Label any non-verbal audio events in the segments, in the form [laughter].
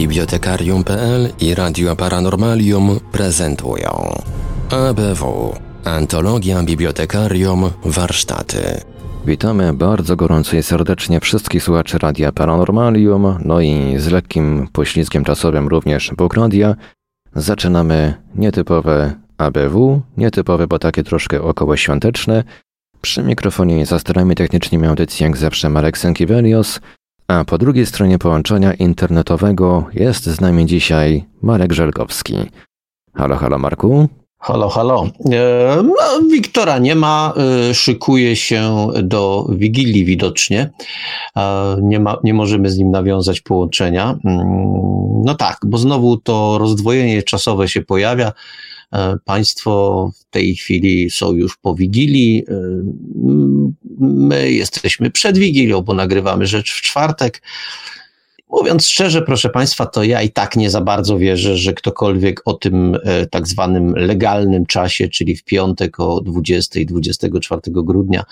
Bibliotekarium.pl i Radio Paranormalium prezentują ABW Antologia Bibliotekarium Warsztaty. Witamy bardzo gorąco i serdecznie wszystkich słuchaczy Radia Paranormalium, no i z lekkim poślizgiem czasowym również Bogradia. Zaczynamy nietypowe ABW, nietypowe, bo takie troszkę około świąteczne. Przy mikrofonie za starami technicznymi audycji jak zawsze Marek Sękiewelios, a po drugiej stronie połączenia internetowego jest z nami dzisiaj Marek Żelkowski. Halo, halo Marku. Halo, halo. E, no, Wiktora nie ma, e, szykuje się do Wigilii widocznie. E, nie, ma, nie możemy z nim nawiązać połączenia. Mm, no tak, bo znowu to rozdwojenie czasowe się pojawia. Państwo w tej chwili są już po Wigilii. My jesteśmy przed Wigilią, bo nagrywamy rzecz w czwartek. Mówiąc szczerze, proszę Państwa, to ja i tak nie za bardzo wierzę, że ktokolwiek o tym e, tak zwanym legalnym czasie, czyli w piątek o 20 24 grudnia,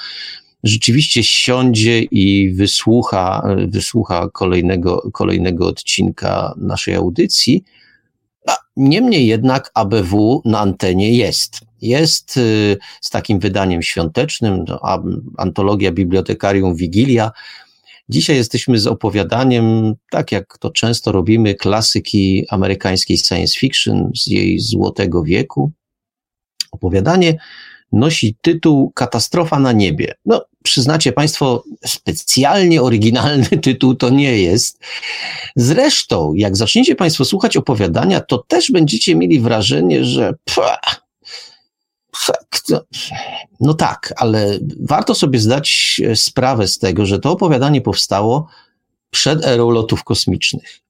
rzeczywiście siądzie i wysłucha, e, wysłucha kolejnego, kolejnego odcinka naszej audycji. Niemniej jednak ABW na antenie jest. Jest e, z takim wydaniem świątecznym, antologia Bibliotekarium Wigilia, Dzisiaj jesteśmy z opowiadaniem, tak jak to często robimy, klasyki amerykańskiej science fiction z jej złotego wieku. Opowiadanie nosi tytuł Katastrofa na niebie. No, przyznacie Państwo, specjalnie oryginalny [laughs] tytuł to nie jest. Zresztą, jak zaczniecie Państwo słuchać opowiadania, to też będziecie mieli wrażenie, że no tak, ale warto sobie zdać e, sprawę z tego, że to opowiadanie powstało przed erą lotów kosmicznych.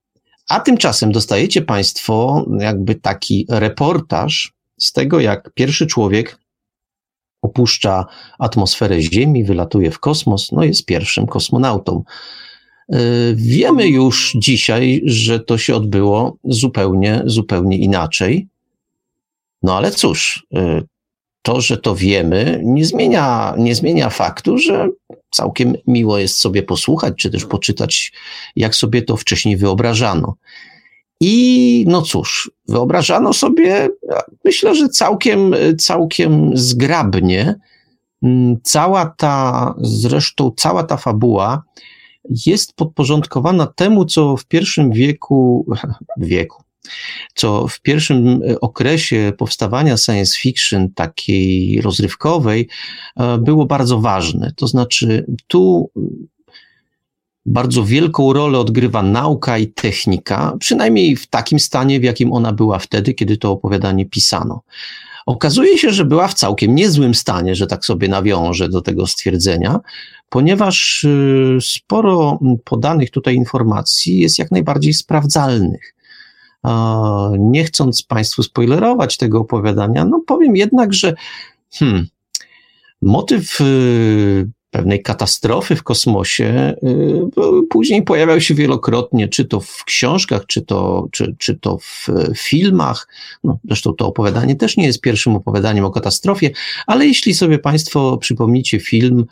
A tymczasem dostajecie Państwo jakby taki reportaż z tego, jak pierwszy człowiek opuszcza atmosferę Ziemi, wylatuje w kosmos, no jest pierwszym kosmonautą. E, wiemy już dzisiaj, że to się odbyło zupełnie, zupełnie inaczej. No ale cóż, e, to, że to wiemy, nie zmienia, nie zmienia faktu, że całkiem miło jest sobie posłuchać, czy też poczytać, jak sobie to wcześniej wyobrażano. I no cóż, wyobrażano sobie, myślę, że całkiem, całkiem zgrabnie. Cała ta, zresztą cała ta fabuła jest podporządkowana temu, co w pierwszym wieku, [laughs] wieku, co w pierwszym okresie powstawania science fiction, takiej rozrywkowej, e, było bardzo ważne. To znaczy, tu bardzo wielką rolę odgrywa nauka i technika, przynajmniej w takim stanie, w jakim ona była wtedy, kiedy to opowiadanie pisano. Okazuje się, że była w całkiem niezłym stanie, że tak sobie nawiążę do tego stwierdzenia, ponieważ e, sporo podanych tutaj informacji jest jak najbardziej sprawdzalnych. Nie chcąc Państwu spoilerować tego opowiadania, no powiem jednak, że hmm, motyw y, pewnej katastrofy w kosmosie y, później pojawiał się wielokrotnie, czy to w książkach, czy to, czy, czy to w filmach. No, zresztą to opowiadanie też nie jest pierwszym opowiadaniem o katastrofie, ale jeśli sobie Państwo przypomnicie film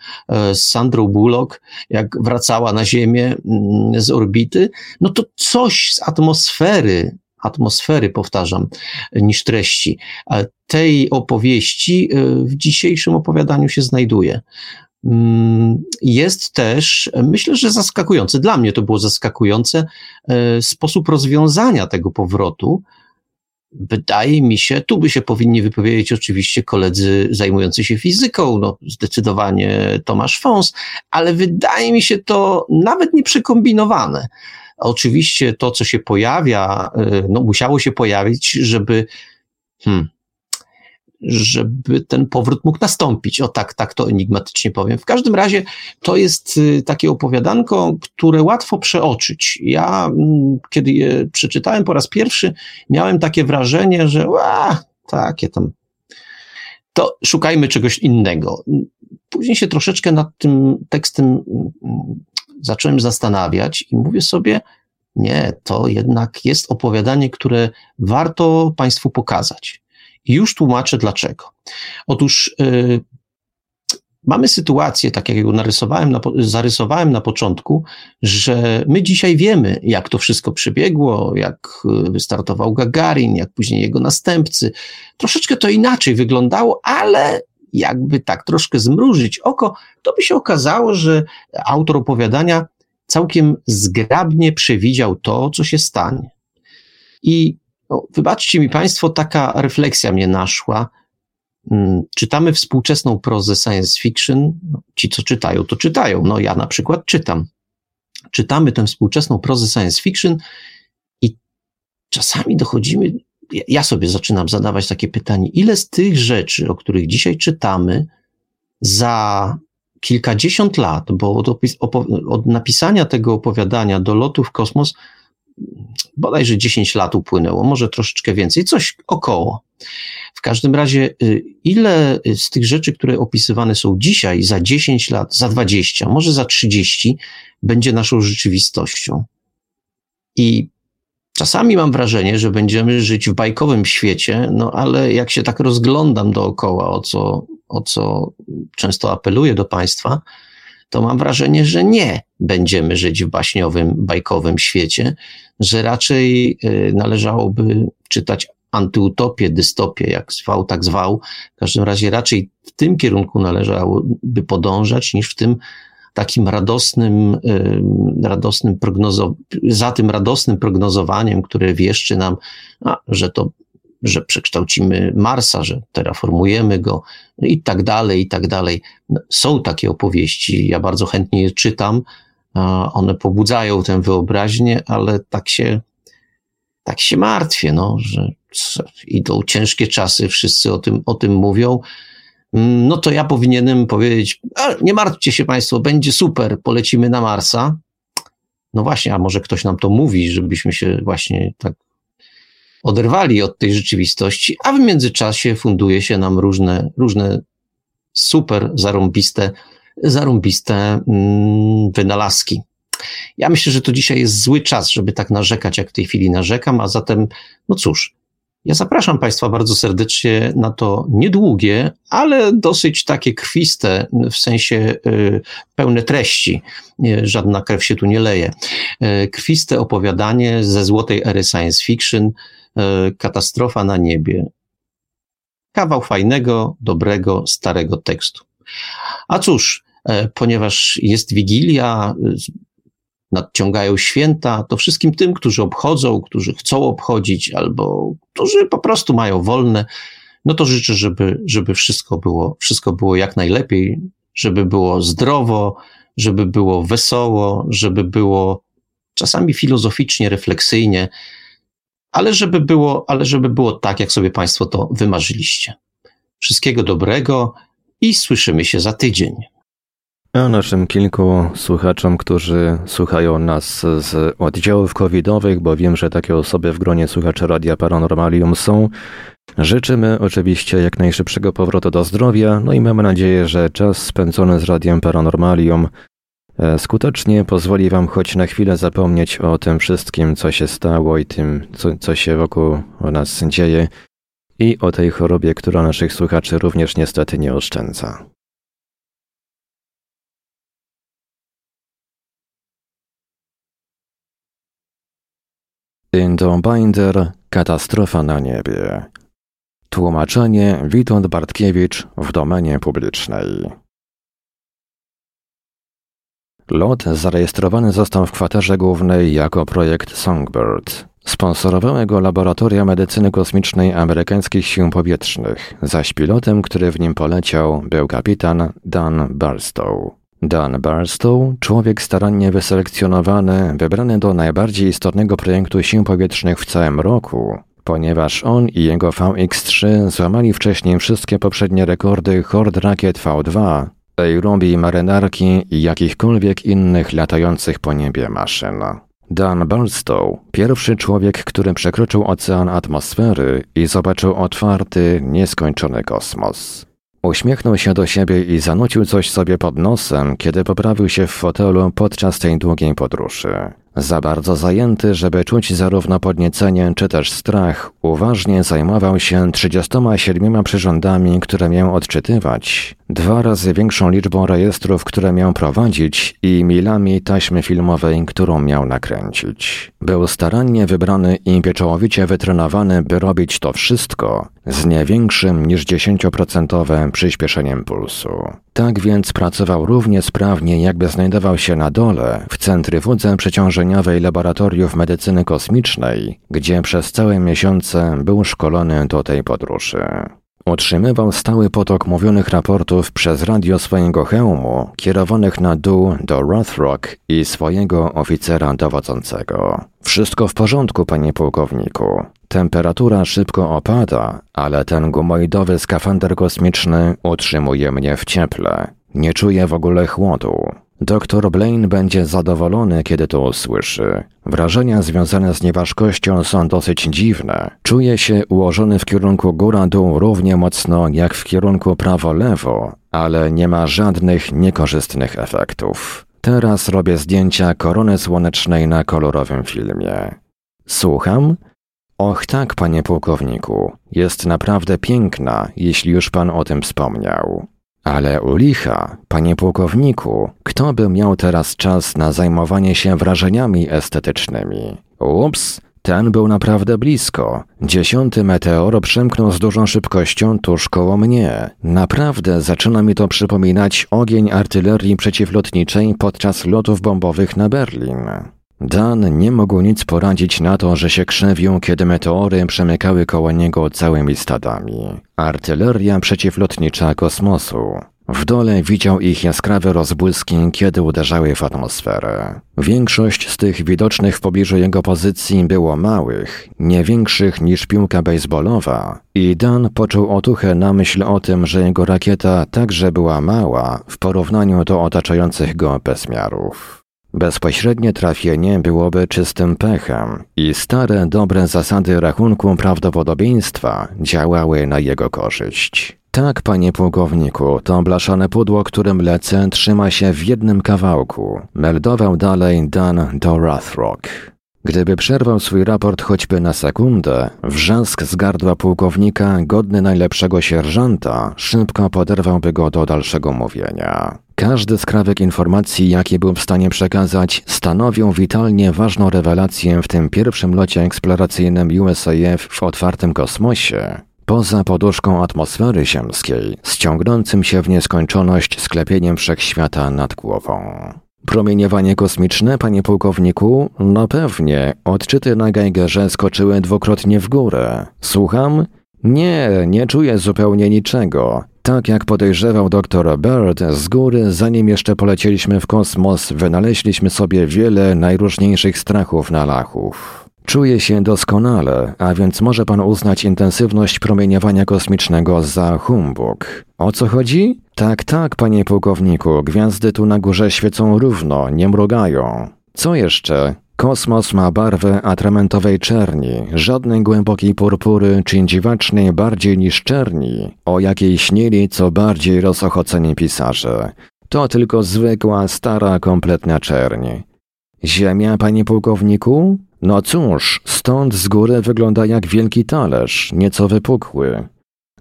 z Sandrą Bullock, jak wracała na Ziemię mm, z orbity, no to coś z atmosfery atmosfery, powtarzam, niż treści. Tej opowieści w dzisiejszym opowiadaniu się znajduje. Mm, jest też, myślę, że zaskakujący, dla mnie to było zaskakujące, e, sposób rozwiązania tego powrotu. Wydaje mi się, tu by się powinni wypowiedzieć oczywiście koledzy zajmujący się fizyką, no zdecydowanie Tomasz Fons, ale wydaje mi się to nawet nie przekombinowane. Oczywiście to, co się pojawia, e, no musiało się pojawić, żeby, hmm, żeby ten powrót mógł nastąpić. O tak, tak to enigmatycznie powiem. W każdym razie to jest y, takie opowiadanko, które łatwo przeoczyć. Ja, mm, kiedy je przeczytałem po raz pierwszy, miałem takie wrażenie, że a, takie tam, to szukajmy czegoś innego. Później się troszeczkę nad tym tekstem mm, zacząłem zastanawiać i mówię sobie, nie, to jednak jest opowiadanie, które warto Państwu pokazać. Już tłumaczę dlaczego. Otóż yy, mamy sytuację, tak jak ją narysowałem na, zarysowałem na początku, że my dzisiaj wiemy, jak to wszystko przebiegło, jak y, wystartował Gagarin, jak później jego następcy. Troszeczkę to inaczej wyglądało, ale jakby tak troszkę zmrużyć oko, to by się okazało, że autor opowiadania całkiem zgrabnie przewidział to, co się stanie. I no, wybaczcie mi Państwo, taka refleksja mnie naszła. Mm, czytamy współczesną prozę science fiction. No, ci, co czytają, to czytają. No, ja na przykład czytam. Czytamy tę współczesną prozę science fiction i czasami dochodzimy. Ja sobie zaczynam zadawać takie pytanie, ile z tych rzeczy, o których dzisiaj czytamy, za kilkadziesiąt lat, bo od, od napisania tego opowiadania do lotu w kosmos bodajże 10 lat upłynęło, może troszeczkę więcej, coś około. W każdym razie, y, ile z tych rzeczy, które opisywane są dzisiaj, za 10 lat, za 20, może za 30, będzie naszą rzeczywistością? I czasami mam wrażenie, że będziemy żyć w bajkowym świecie, no ale jak się tak rozglądam dookoła, o co, o co często apeluję do Państwa, to mam wrażenie, że nie będziemy żyć w baśniowym, bajkowym świecie, że raczej y, należałoby czytać antyutopię, dystopię, jak zwał, tak zwał. W każdym razie raczej w tym kierunku należałoby podążać, niż w tym takim radosnym, y, radosnym prognozowaniem, za tym radosnym prognozowaniem, które wieszczy nam, a, że to że przekształcimy Marsa, że terraformujemy go i tak dalej, i tak dalej. No, są takie opowieści, ja bardzo chętnie je czytam, one pobudzają tę wyobraźnię, ale tak się, tak się martwię, no, że idą ciężkie czasy, wszyscy o tym, o tym mówią. No to ja powinienem powiedzieć, nie martwcie się Państwo, będzie super, polecimy na Marsa. No właśnie, a może ktoś nam to mówi, żebyśmy się właśnie tak oderwali od tej rzeczywistości, a w międzyczasie funduje się nam różne, różne super zarąbiste, zarąbiste mm, wynalazki. Ja myślę, że to dzisiaj jest zły czas, żeby tak narzekać, jak w tej chwili narzekam, a zatem, no cóż, ja zapraszam Państwa bardzo serdecznie na to niedługie, ale dosyć takie krwiste, w sensie y, pełne treści. Żadna krew się tu nie leje. Y, krwiste opowiadanie ze złotej ery science fiction, katastrofa na niebie. Kawał fajnego, dobrego, starego tekstu. A cóż, e, ponieważ jest Wigilia, e, nadciągają święta, to wszystkim tym, którzy obchodzą, którzy chcą obchodzić, albo którzy po prostu mają wolne, no to życzę, żeby, żeby wszystko było, wszystko było jak najlepiej, żeby było zdrowo, żeby było wesoło, żeby było czasami filozoficznie, refleksyjnie, ale żeby było, ale żeby było tak, jak sobie Państwo to wymarzyliście. Wszystkiego dobrego i słyszymy się za tydzień. A naszym kilku słuchaczom, którzy słuchają nas z oddziałów covidowych, bo wiem, że takie osoby w gronie słuchaczy Radia Paranormalium są, życzymy oczywiście jak najszybszego powrotu do zdrowia, no i mamy nadzieję, że czas spędzony z Radiem Paranormalium skutecznie pozwoli Wam choć na chwilę zapomnieć o tym wszystkim, co się stało i tym, co, co się wokół nas dzieje i o tej chorobie, która naszych słuchaczy również niestety nie oszczędza. Indo Binder Katastrofa na niebie. Tłumaczenie Witold Bartkiewicz w domenie publicznej. Lot zarejestrowany został w kwaterze głównej jako projekt Songbird. Sponsorowały go Laboratoria Medycyny Kosmicznej Amerykańskich Sił Powietrznych, zaś pilotem, który w nim poleciał, był kapitan Dan Barstow. Dan Barstow, człowiek starannie wyselekcjonowany, wybrany do najbardziej istotnego projektu sił powietrznych w całym roku, ponieważ on i jego VX-3 złamali wcześniej wszystkie poprzednie rekordy Horde Rakiet V2, robi marynarki i jakichkolwiek innych latających po niebie maszyn. Dan Barstow, pierwszy człowiek, który przekroczył ocean atmosfery i zobaczył otwarty, nieskończony kosmos. Uśmiechnął się do siebie i zanucił coś sobie pod nosem, kiedy poprawił się w fotelu podczas tej długiej podróży. Za bardzo zajęty, żeby czuć zarówno podniecenie, czy też strach, Uważnie zajmował się 37 przyrządami, które miał odczytywać, dwa razy większą liczbą rejestrów, które miał prowadzić i milami taśmy filmowej, którą miał nakręcić. Był starannie wybrany i pieczołowicie wytrenowany, by robić to wszystko z nie większym niż 10% przyspieszeniem pulsu. Tak więc pracował równie sprawnie, jakby znajdował się na dole, w centryfudze przeciążeniowej laboratoriów medycyny kosmicznej, gdzie przez całe miesiące był szkolony do tej podróży. Utrzymywał stały potok mówionych raportów przez radio swojego hełmu, kierowanych na dół do Rothrock i swojego oficera dowodzącego. Wszystko w porządku, panie pułkowniku. Temperatura szybko opada, ale ten gumoidowy skafander kosmiczny utrzymuje mnie w cieple. Nie czuję w ogóle chłodu. Doktor Blaine będzie zadowolony, kiedy to usłyszy. Wrażenia związane z nieważkością są dosyć dziwne. Czuje się ułożony w kierunku góra-dół równie mocno jak w kierunku prawo-lewo, ale nie ma żadnych niekorzystnych efektów. Teraz robię zdjęcia korony słonecznej na kolorowym filmie. Słucham? Och tak, panie pułkowniku, jest naprawdę piękna, jeśli już pan o tym wspomniał. Ale u licha, panie pułkowniku, kto by miał teraz czas na zajmowanie się wrażeniami estetycznymi? Ups, ten był naprawdę blisko. Dziesiąty meteor przemknął z dużą szybkością tuż koło mnie. Naprawdę zaczyna mi to przypominać ogień artylerii przeciwlotniczej podczas lotów bombowych na Berlin. Dan nie mógł nic poradzić na to, że się krzewił, kiedy meteory przemykały koło niego całymi stadami. Artyleria przeciwlotnicza kosmosu. W dole widział ich jaskrawe rozbłyski, kiedy uderzały w atmosferę. Większość z tych widocznych w pobliżu jego pozycji było małych, nie większych niż piłka baseballowa, i Dan poczuł otuchę na myśl o tym, że jego rakieta także była mała w porównaniu do otaczających go bezmiarów. Bezpośrednie trafienie byłoby czystym pechem i stare, dobre zasady rachunku prawdopodobieństwa działały na jego korzyść. Tak, panie pułkowniku, to blaszane pudło, którym lecę, trzyma się w jednym kawałku. Meldował dalej Dan do Rathrock. Gdyby przerwał swój raport choćby na sekundę, wrzask z gardła pułkownika, godny najlepszego sierżanta, szybko poderwałby go do dalszego mówienia. Każdy skrawek informacji, jaki był w stanie przekazać, stanowił witalnie ważną rewelację w tym pierwszym locie eksploracyjnym USAF w otwartym kosmosie, poza poduszką atmosfery ziemskiej, ściągnącym się w nieskończoność sklepieniem wszechświata nad głową. Promieniowanie kosmiczne, panie pułkowniku? No pewnie. Odczyty na Geigerze skoczyły dwukrotnie w górę. Słucham? Nie, nie czuję zupełnie niczego. Tak jak podejrzewał dr Bird, z góry, zanim jeszcze polecieliśmy w kosmos, wynaleźliśmy sobie wiele najróżniejszych strachów na lachów. Czuję się doskonale, a więc może pan uznać intensywność promieniowania kosmicznego za humbug. O co chodzi? Tak, tak, panie pułkowniku, gwiazdy tu na górze świecą równo, nie mrugają. Co jeszcze? Kosmos ma barwę atramentowej czerni, żadnej głębokiej purpury czy dziwacznej bardziej niż czerni, o jakiej śnili co bardziej rozochoceni pisarze. To tylko zwykła, stara, kompletna czerń. Ziemia, panie pułkowniku? No cóż, stąd z góry wygląda jak wielki talerz, nieco wypukły.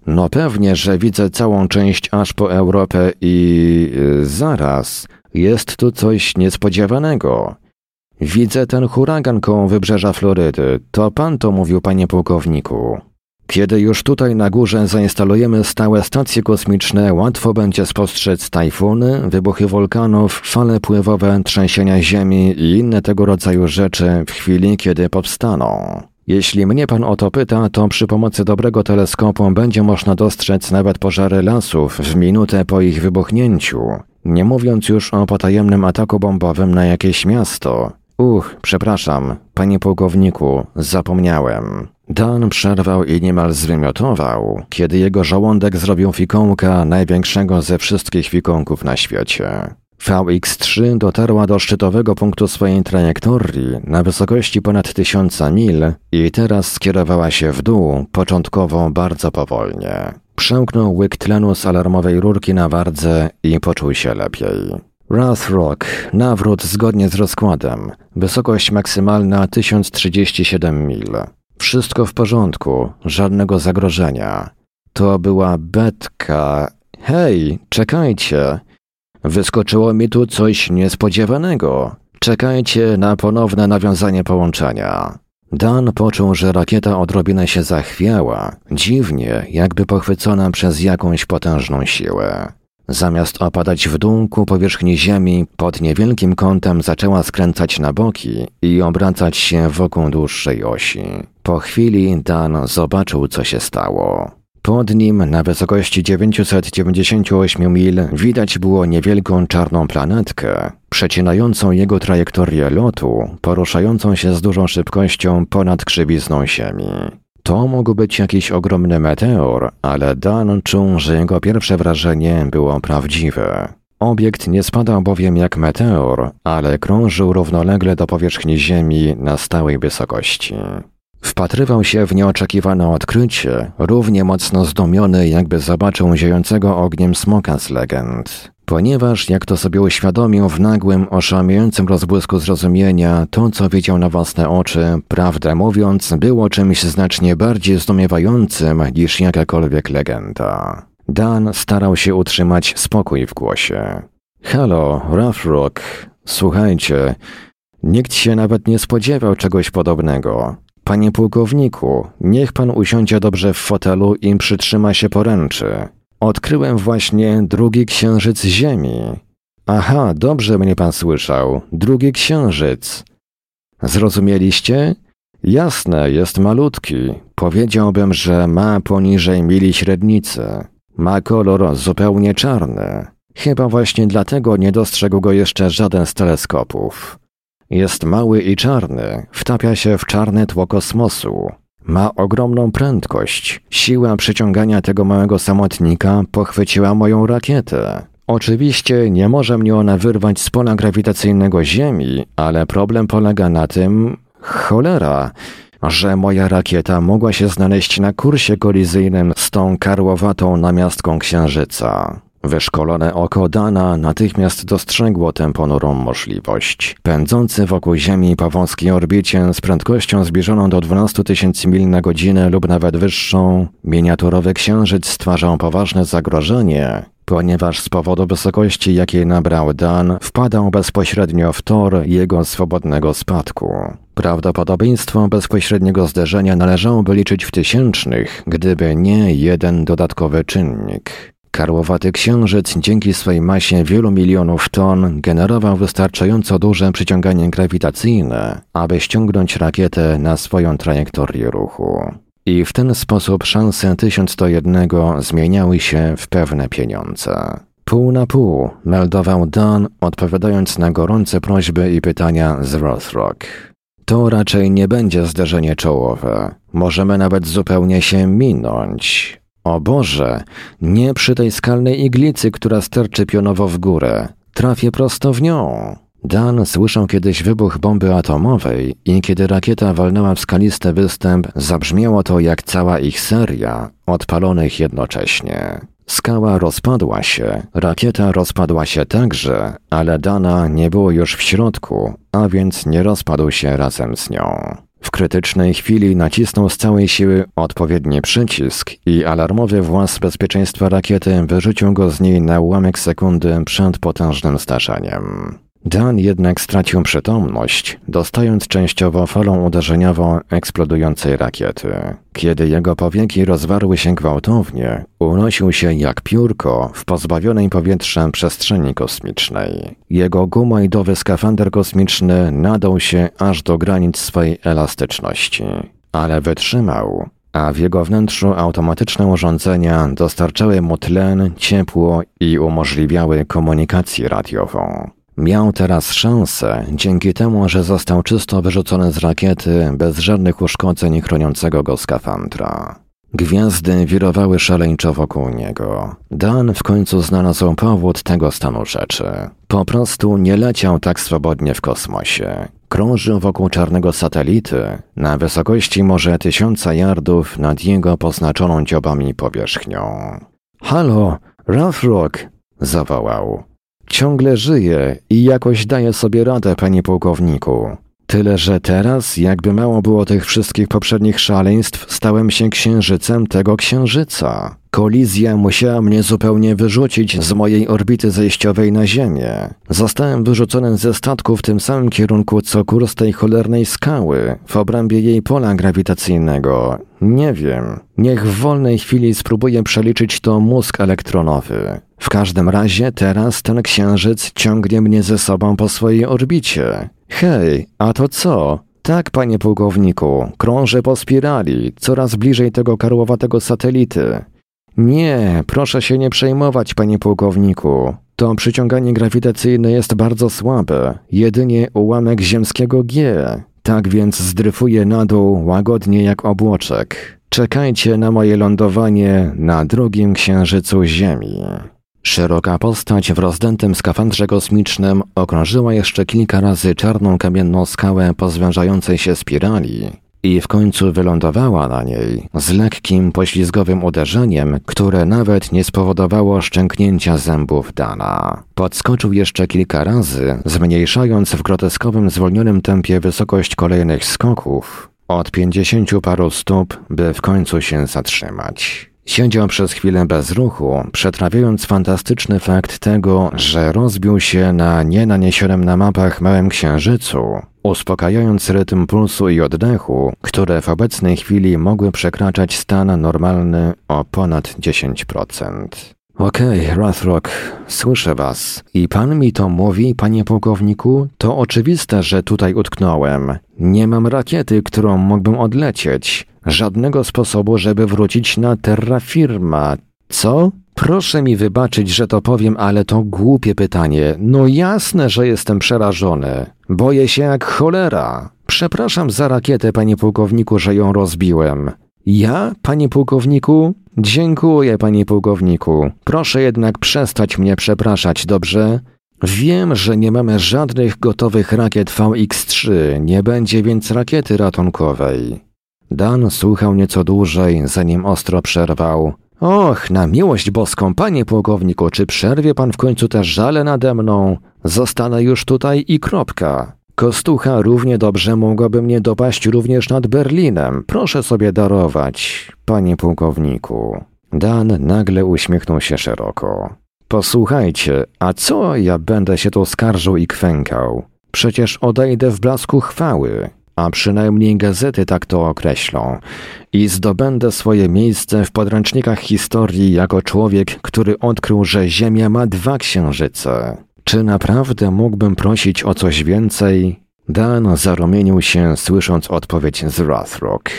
No pewnie, że widzę całą część aż po Europę i... zaraz, jest tu coś niespodziewanego. Widzę ten huragan koło wybrzeża Florydy. To pan to mówił, panie pułkowniku. Kiedy już tutaj na górze zainstalujemy stałe stacje kosmiczne, łatwo będzie spostrzec tajfuny, wybuchy wulkanów, fale pływowe, trzęsienia ziemi i inne tego rodzaju rzeczy w chwili, kiedy powstaną. Jeśli mnie pan o to pyta, to przy pomocy dobrego teleskopu będzie można dostrzec nawet pożary lasów w minutę po ich wybuchnięciu, nie mówiąc już o potajemnym ataku bombowym na jakieś miasto. Uch, przepraszam, panie pułkowniku, zapomniałem. Dan przerwał i niemal zwymiotował, kiedy jego żołądek zrobił fikołka największego ze wszystkich fikołków na świecie. VX-3 dotarła do szczytowego punktu swojej trajektorii na wysokości ponad tysiąca mil i teraz skierowała się w dół, początkowo bardzo powolnie. Przełknął łyk tlenu z alarmowej rurki na wardze i poczuł się lepiej. Wrath Rock, nawrót zgodnie z rozkładem, wysokość maksymalna 1037 mil. Wszystko w porządku, żadnego zagrożenia. To była betka. Hej, czekajcie. Wyskoczyło mi tu coś niespodziewanego. Czekajcie na ponowne nawiązanie połączenia. Dan poczuł, że rakieta odrobinę się zachwiała, dziwnie, jakby pochwycona przez jakąś potężną siłę. Zamiast opadać w dół ku powierzchni Ziemi, pod niewielkim kątem zaczęła skręcać na boki i obracać się wokół dłuższej osi. Po chwili Dan zobaczył, co się stało. Pod nim, na wysokości 998 mil, widać było niewielką czarną planetkę, przecinającą jego trajektorię lotu, poruszającą się z dużą szybkością ponad krzywizną Ziemi. To mógł być jakiś ogromny meteor, ale Dan czuł, że jego pierwsze wrażenie było prawdziwe. Obiekt nie spadał bowiem jak meteor, ale krążył równolegle do powierzchni Ziemi na stałej wysokości. Wpatrywał się w nieoczekiwane odkrycie, równie mocno zdumiony, jakby zobaczył ziejącego ogniem smoka z legend. Ponieważ, jak to sobie uświadomił w nagłym, oszałamiającym rozbłysku zrozumienia, to, co widział na własne oczy, prawdę mówiąc, było czymś znacznie bardziej zdumiewającym niż jakakolwiek legenda. Dan starał się utrzymać spokój w głosie. Halo, Rough Słuchajcie, nikt się nawet nie spodziewał czegoś podobnego. Panie pułkowniku, niech pan usiądzie dobrze w fotelu i przytrzyma się poręczy. Odkryłem właśnie drugi księżyc Ziemi. Aha, dobrze mnie pan słyszał. Drugi księżyc. Zrozumieliście? Jasne, jest malutki. Powiedziałbym, że ma poniżej mili średnicy. Ma kolor zupełnie czarny. Chyba właśnie dlatego nie dostrzegł go jeszcze żaden z teleskopów. Jest mały i czarny, wtapia się w czarne tło kosmosu. Ma ogromną prędkość. Siła przyciągania tego małego samotnika pochwyciła moją rakietę. Oczywiście nie może mnie ona wyrwać z pola grawitacyjnego Ziemi, ale problem polega na tym, cholera, że moja rakieta mogła się znaleźć na kursie kolizyjnym z tą karłowatą namiastką Księżyca. Wyszkolone oko Dana natychmiast dostrzegło tę ponurą możliwość. Pędzący wokół Ziemi po wąskiej orbicie z prędkością zbliżoną do 12 tysięcy mil na godzinę lub nawet wyższą, miniaturowy księżyc stwarzał poważne zagrożenie, ponieważ z powodu wysokości, jakiej nabrał Dan, wpadał bezpośrednio w tor jego swobodnego spadku. Prawdopodobieństwo bezpośredniego zderzenia należałoby liczyć w tysięcznych, gdyby nie jeden dodatkowy czynnik. Karłowaty księżyc dzięki swej masie wielu milionów ton generował wystarczająco duże przyciąganie grawitacyjne, aby ściągnąć rakietę na swoją trajektorię ruchu. I w ten sposób szanse 1101 zmieniały się w pewne pieniądze. Pół na pół meldował Dan, odpowiadając na gorące prośby i pytania z Rothrock. To raczej nie będzie zderzenie czołowe. Możemy nawet zupełnie się minąć. O Boże, nie przy tej skalnej iglicy, która sterczy pionowo w górę. Trafię prosto w nią. Dan słyszał kiedyś wybuch bomby atomowej i kiedy rakieta walnęła w skalisty występ, zabrzmiało to jak cała ich seria, odpalonych jednocześnie. Skała rozpadła się, rakieta rozpadła się także, ale Dana nie było już w środku, a więc nie rozpadł się razem z nią. W krytycznej chwili nacisnął z całej siły odpowiedni przycisk i alarmowy włas bezpieczeństwa rakiety wyrzucił go z niej na ułamek sekundy przed potężnym zdarzeniem. Dan jednak stracił przytomność, dostając częściowo falą uderzeniową eksplodującej rakiety. Kiedy jego powieki rozwarły się gwałtownie, unosił się jak piórko w pozbawionej powietrzem przestrzeni kosmicznej. Jego gumajdowy skafander kosmiczny nadał się aż do granic swej elastyczności. Ale wytrzymał, a w jego wnętrzu automatyczne urządzenia dostarczały mu tlen, ciepło i umożliwiały komunikację radiową. Miał teraz szansę, dzięki temu, że został czysto wyrzucony z rakiety, bez żadnych uszkodzeń chroniącego go skafandra. Gwiazdy wirowały szaleńczo wokół niego. Dan w końcu znalazł powód tego stanu rzeczy. Po prostu nie leciał tak swobodnie w kosmosie. Krążył wokół czarnego satelity, na wysokości może tysiąca yardów nad jego poznaczoną dziobami powierzchnią. Halo, Rothrock! zawołał. Ciągle żyje i jakoś daje sobie radę, panie pułkowniku. Tyle, że teraz, jakby mało było tych wszystkich poprzednich szaleństw, stałem się księżycem tego księżyca. Kolizja musiała mnie zupełnie wyrzucić z mojej orbity zejściowej na Ziemię. Zostałem wyrzucony ze statku w tym samym kierunku co kurs tej cholernej skały, w obrębie jej pola grawitacyjnego. Nie wiem. Niech w wolnej chwili spróbuję przeliczyć to mózg elektronowy. W każdym razie teraz ten księżyc ciągnie mnie ze sobą po swojej orbicie. Hej, a to co? Tak, panie pułkowniku, krążę po spirali, coraz bliżej tego karłowatego satelity. Nie, proszę się nie przejmować, panie pułkowniku. To przyciąganie grawitacyjne jest bardzo słabe, jedynie ułamek ziemskiego G. Tak więc zdryfuję na dół łagodnie jak obłoczek. Czekajcie na moje lądowanie na drugim księżycu Ziemi. Szeroka postać w rozdętym skafandrze kosmicznym okrążyła jeszcze kilka razy czarną kamienną skałę po zwężającej się spirali i w końcu wylądowała na niej z lekkim poślizgowym uderzeniem, które nawet nie spowodowało szczęknięcia zębów Dana. Podskoczył jeszcze kilka razy, zmniejszając w groteskowym zwolnionym tempie wysokość kolejnych skoków od pięćdziesięciu paru stóp, by w końcu się zatrzymać. Siedział przez chwilę bez ruchu, przetrawiając fantastyczny fakt tego, że rozbił się na nienaniesionym na mapach małym księżycu, uspokajając rytm pulsu i oddechu, które w obecnej chwili mogły przekraczać stan normalny o ponad 10%. Okej, okay, Rothrock, słyszę was. I pan mi to mówi, panie pułkowniku? To oczywiste, że tutaj utknąłem. Nie mam rakiety, którą mógłbym odlecieć. Żadnego sposobu, żeby wrócić na terra firma. Co? Proszę mi wybaczyć, że to powiem, ale to głupie pytanie. No jasne, że jestem przerażony. Boję się jak cholera. Przepraszam za rakietę, panie pułkowniku, że ją rozbiłem. Ja, panie pułkowniku? Dziękuję, panie pułkowniku. Proszę jednak przestać mnie przepraszać, dobrze? Wiem, że nie mamy żadnych gotowych rakiet VX-3, nie będzie więc rakiety ratunkowej. Dan słuchał nieco dłużej, zanim ostro przerwał. Och, na miłość boską, panie pułkowniku, czy przerwie pan w końcu te żale nade mną? Zostanę już tutaj i kropka. Kostucha równie dobrze mogłaby mnie dopaść również nad Berlinem. Proszę sobie darować, panie pułkowniku. Dan nagle uśmiechnął się szeroko. Posłuchajcie, a co ja będę się tu skarżył i kwękał? Przecież odejdę w blasku chwały a przynajmniej gazety tak to określą, i zdobędę swoje miejsce w podręcznikach historii jako człowiek, który odkrył, że Ziemia ma dwa księżyce. Czy naprawdę mógłbym prosić o coś więcej? Dan zarumienił się, słysząc odpowiedź z Rothrock.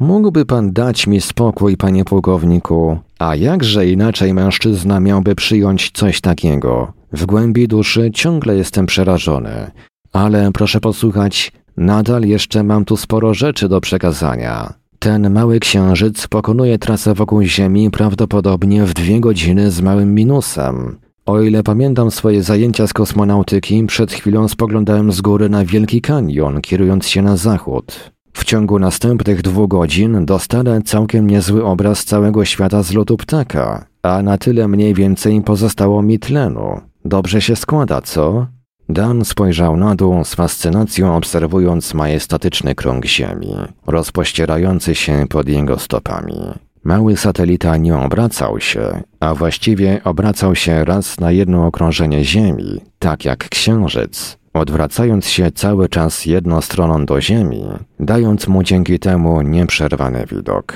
Mógłby pan dać mi spokój, panie pułkowniku, a jakże inaczej mężczyzna miałby przyjąć coś takiego? W głębi duszy ciągle jestem przerażony. Ale proszę posłuchać, Nadal jeszcze mam tu sporo rzeczy do przekazania. Ten mały księżyc pokonuje trasę wokół Ziemi prawdopodobnie w dwie godziny z małym minusem. O ile pamiętam swoje zajęcia z kosmonautyki, przed chwilą spoglądałem z góry na Wielki Kanion, kierując się na zachód. W ciągu następnych dwóch godzin dostanę całkiem niezły obraz całego świata z lotu ptaka, a na tyle mniej więcej pozostało mi tlenu. Dobrze się składa, co? Dan spojrzał na dół z fascynacją obserwując majestatyczny krąg Ziemi, rozpościerający się pod jego stopami. Mały satelita nie obracał się, a właściwie obracał się raz na jedno okrążenie Ziemi, tak jak Księżyc, odwracając się cały czas jedną stroną do Ziemi, dając mu dzięki temu nieprzerwany widok.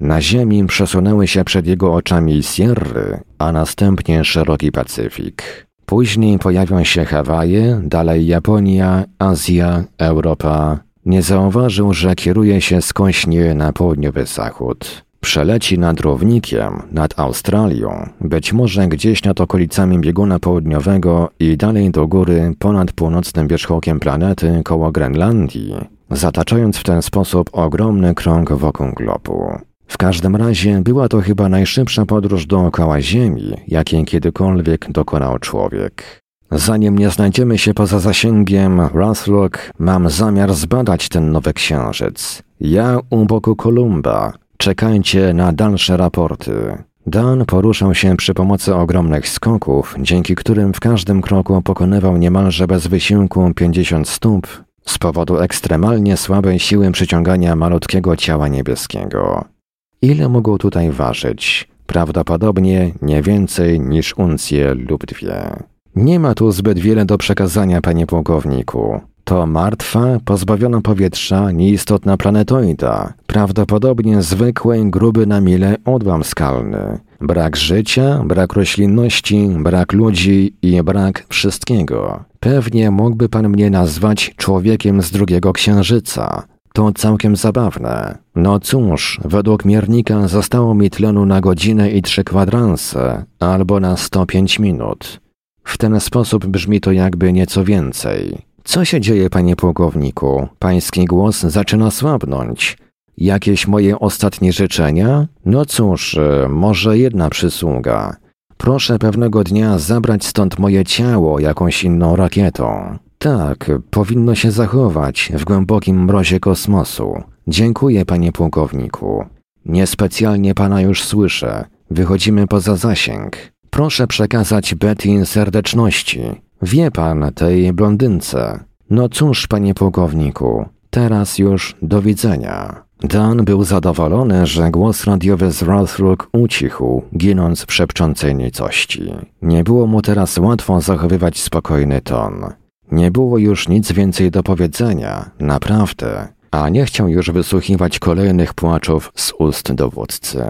Na Ziemi przesunęły się przed jego oczami Sierry, a następnie szeroki Pacyfik. Później pojawią się Hawaje, dalej Japonia, Azja, Europa. Nie zauważył, że kieruje się skąśnie na południowy zachód. Przeleci nad równikiem, nad Australią, być może gdzieś nad okolicami bieguna południowego i dalej do góry ponad północnym wierzchołkiem planety koło Grenlandii, zataczając w ten sposób ogromny krąg wokół globu. W każdym razie była to chyba najszybsza podróż dookoła Ziemi, jakiej kiedykolwiek dokonał człowiek. Zanim nie znajdziemy się poza zasięgiem Rothrock, mam zamiar zbadać ten nowy księżyc. Ja u boku Kolumba. Czekajcie na dalsze raporty. Dan poruszał się przy pomocy ogromnych skoków, dzięki którym w każdym kroku pokonywał niemalże bez wysiłku 50 stóp, z powodu ekstremalnie słabej siły przyciągania malutkiego ciała niebieskiego. Ile mogą tutaj ważyć? Prawdopodobnie nie więcej niż uncję lub dwie. Nie ma tu zbyt wiele do przekazania, panie pułkowniku. To martwa, pozbawiona powietrza, nieistotna planetoida, prawdopodobnie zwykły, gruby na mile odłam skalny. Brak życia, brak roślinności, brak ludzi i brak wszystkiego. Pewnie mógłby pan mnie nazwać człowiekiem z drugiego księżyca. To całkiem zabawne. No cóż, według miernika zostało mi tlenu na godzinę i trzy kwadranse, albo na 105 minut. W ten sposób brzmi to jakby nieco więcej. Co się dzieje, panie pułkowniku? Pański głos zaczyna słabnąć. Jakieś moje ostatnie życzenia? No cóż, e, może jedna przysługa. Proszę pewnego dnia zabrać stąd moje ciało jakąś inną rakietą. Tak, powinno się zachować w głębokim mrozie kosmosu. Dziękuję, panie pułkowniku. Niespecjalnie pana już słyszę. Wychodzimy poza zasięg. Proszę przekazać Betty serdeczności. Wie pan tej blondynce. No cóż, panie pułkowniku, teraz już do widzenia. Dan był zadowolony, że głos radiowy z Rothrook ucichł, ginąc w szepczącej nicości. Nie było mu teraz łatwo zachowywać spokojny ton. Nie było już nic więcej do powiedzenia, naprawdę, a nie chciał już wysłuchiwać kolejnych płaczów z ust dowódcy.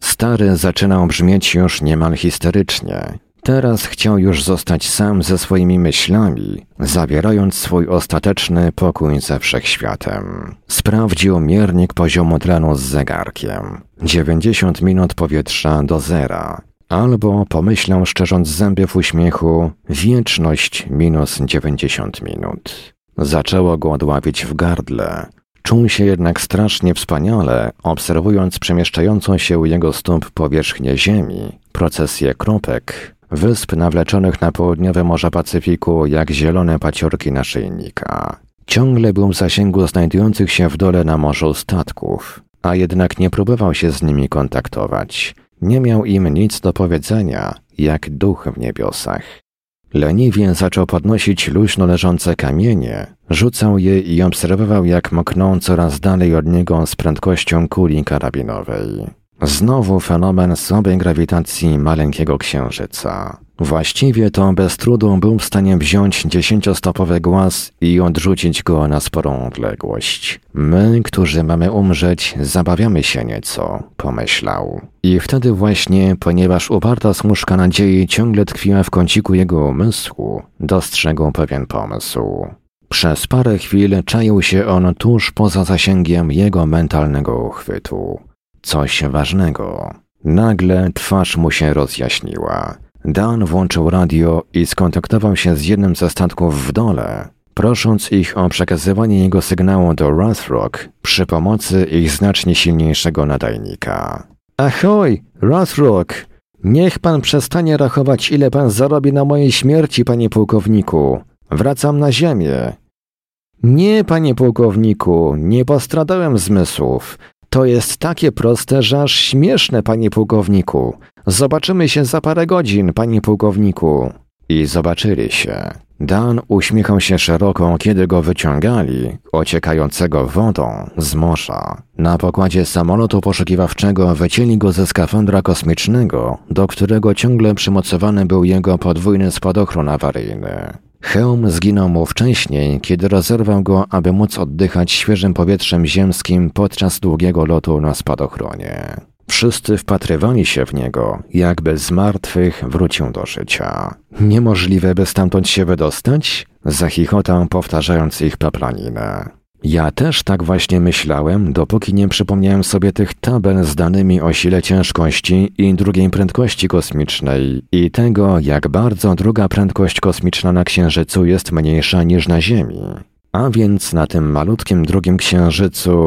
Stary zaczynał brzmieć już niemal histerycznie. Teraz chciał już zostać sam ze swoimi myślami, zawierając swój ostateczny pokój ze wszechświatem. Sprawdził miernik poziomu tlenu z zegarkiem. 90 minut powietrza do zera. Albo pomyślał szczerząc zęby w uśmiechu, wieczność minus 90 minut. Zaczęło go odławić w gardle. Czuł się jednak strasznie wspaniale, obserwując przemieszczającą się u jego stóp powierzchnię ziemi, procesję kropek, wysp nawleczonych na południowe Morze Pacyfiku jak zielone paciorki naszyjnika. Ciągle był w zasięgu znajdujących się w dole na morzu statków, a jednak nie próbował się z nimi kontaktować. Nie miał im nic do powiedzenia, jak duch w niebiosach. Leniwie zaczął podnosić luźno leżące kamienie, rzucał je i obserwował, jak mokną coraz dalej od niego z prędkością kuli karabinowej. Znowu fenomen słabej grawitacji maleńkiego księżyca. Właściwie to bez trudu był w stanie wziąć dziesięciostopowy głaz i odrzucić go na sporą odległość. My, którzy mamy umrzeć, zabawiamy się nieco, pomyślał. I wtedy właśnie, ponieważ uparta smuszka nadziei ciągle tkwiła w kąciku jego umysłu, dostrzegł pewien pomysł. Przez parę chwil czaił się on tuż poza zasięgiem jego mentalnego uchwytu coś ważnego. Nagle twarz mu się rozjaśniła. Dan włączył radio i skontaktował się z jednym ze statków w dole, prosząc ich o przekazywanie jego sygnału do Rothrock przy pomocy ich znacznie silniejszego nadajnika. Ahoj, Rothrock! Niech pan przestanie rachować, ile pan zarobi na mojej śmierci, panie pułkowniku. Wracam na ziemię. Nie, panie pułkowniku, nie postradałem zmysłów. To jest takie proste, że aż śmieszne, panie pułkowniku. Zobaczymy się za parę godzin, panie pułkowniku. I zobaczyli się. Dan uśmiechał się szeroko, kiedy go wyciągali, ociekającego wodą, z morza. Na pokładzie samolotu poszukiwawczego wycięli go ze skafandra kosmicznego, do którego ciągle przymocowany był jego podwójny spadochron awaryjny. Hełm zginął mu wcześniej, kiedy rozerwał go, aby móc oddychać świeżym powietrzem ziemskim podczas długiego lotu na spadochronie. Wszyscy wpatrywali się w niego, jakby z martwych wrócił do życia. Niemożliwe, by stamtąd się wydostać? Zachichotał, powtarzając ich paplaninę. Ja też tak właśnie myślałem, dopóki nie przypomniałem sobie tych tabel z danymi o sile ciężkości i drugiej prędkości kosmicznej i tego, jak bardzo druga prędkość kosmiczna na Księżycu jest mniejsza niż na Ziemi. A więc na tym malutkim drugim księżycu,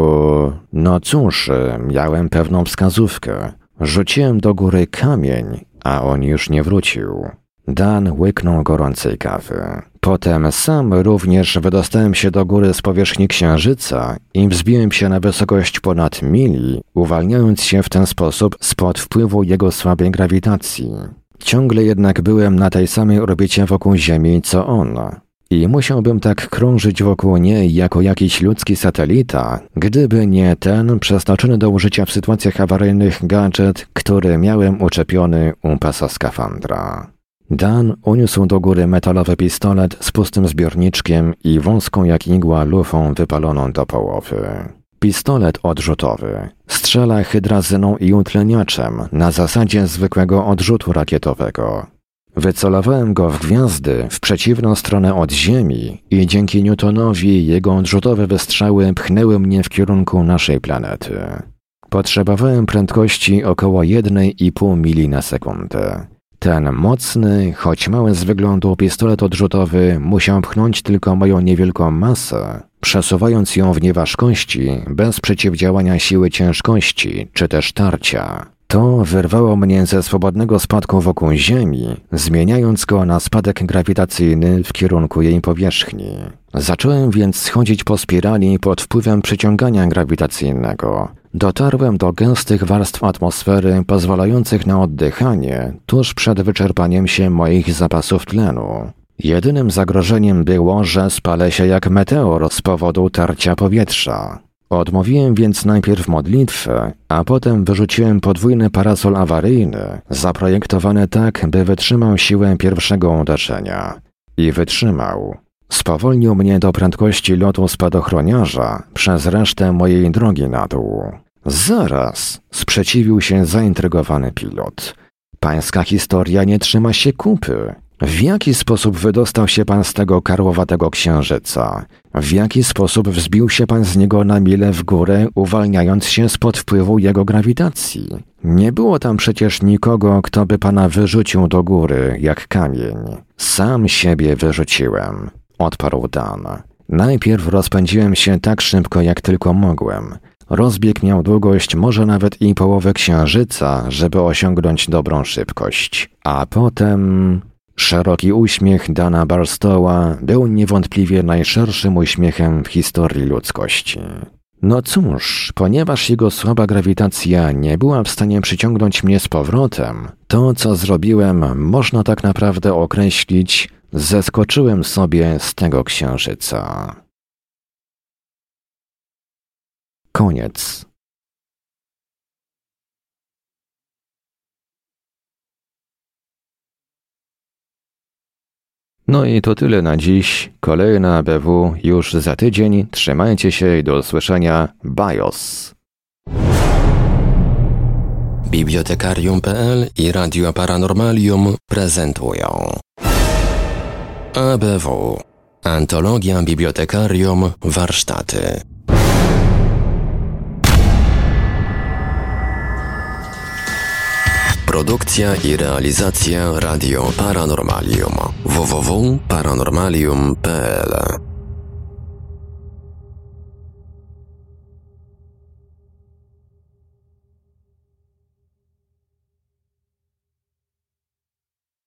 no cóż, miałem pewną wskazówkę. Rzuciłem do góry kamień, a on już nie wrócił. Dan łyknął gorącej kawy. Potem sam również wydostałem się do góry z powierzchni księżyca i wzbiłem się na wysokość ponad mili, uwalniając się w ten sposób spod wpływu jego słabej grawitacji. Ciągle jednak byłem na tej samej orbicie wokół Ziemi co on. I musiałbym tak krążyć wokół niej jako jakiś ludzki satelita, gdyby nie ten przeznaczony do użycia w sytuacjach awaryjnych gadżet, który miałem uczepiony u pasa skafandra. Dan uniósł do góry metalowy pistolet z pustym zbiorniczkiem i wąską jak igła lufą wypaloną do połowy. Pistolet odrzutowy. Strzela hydrazyną i utleniaczem na zasadzie zwykłego odrzutu rakietowego. Wycelowałem go w gwiazdy w przeciwną stronę od Ziemi i dzięki Newtonowi jego odrzutowe wystrzały pchnęły mnie w kierunku naszej planety. Potrzebowałem prędkości około 1,5 mili na sekundę. Ten mocny, choć mały z wyglądu pistolet odrzutowy musiał pchnąć tylko moją niewielką masę, przesuwając ją w nieważkości bez przeciwdziałania siły ciężkości czy też tarcia. To wyrwało mnie ze swobodnego spadku wokół Ziemi, zmieniając go na spadek grawitacyjny w kierunku jej powierzchni. Zacząłem więc schodzić po spirali pod wpływem przyciągania grawitacyjnego. Dotarłem do gęstych warstw atmosfery pozwalających na oddychanie tuż przed wyczerpaniem się moich zapasów tlenu. Jedynym zagrożeniem było, że spalę się jak meteor z powodu tarcia powietrza. Odmówiłem więc najpierw modlitwę, a potem wyrzuciłem podwójny parasol awaryjny, zaprojektowany tak, by wytrzymał siłę pierwszego uderzenia. I wytrzymał. Spowolnił mnie do prędkości lotu spadochroniarza przez resztę mojej drogi na dół. Zaraz, sprzeciwił się zaintrygowany pilot. Pańska historia nie trzyma się kupy. W jaki sposób wydostał się pan z tego karłowatego księżyca? W jaki sposób wzbił się pan z niego na mile w górę, uwalniając się spod wpływu jego grawitacji? Nie było tam przecież nikogo, kto by pana wyrzucił do góry, jak kamień. Sam siebie wyrzuciłem, odparł Dan. Najpierw rozpędziłem się tak szybko, jak tylko mogłem. Rozbieg miał długość może nawet i połowę księżyca, żeby osiągnąć dobrą szybkość. A potem Szeroki uśmiech Dana Barstowa był niewątpliwie najszerszym uśmiechem w historii ludzkości. No cóż, ponieważ jego słaba grawitacja nie była w stanie przyciągnąć mnie z powrotem, to co zrobiłem można tak naprawdę określić zeskoczyłem sobie z tego księżyca. Koniec. No i to tyle na dziś. Kolejna BW już za tydzień. Trzymajcie się i do usłyszenia. BIOS. Bibliotekarium.pl i Radio Paranormalium prezentują ABW Antologia Bibliotekarium Warsztaty. Produkcja i realizacja Radio Paranormalium. Www.paranormalium.pl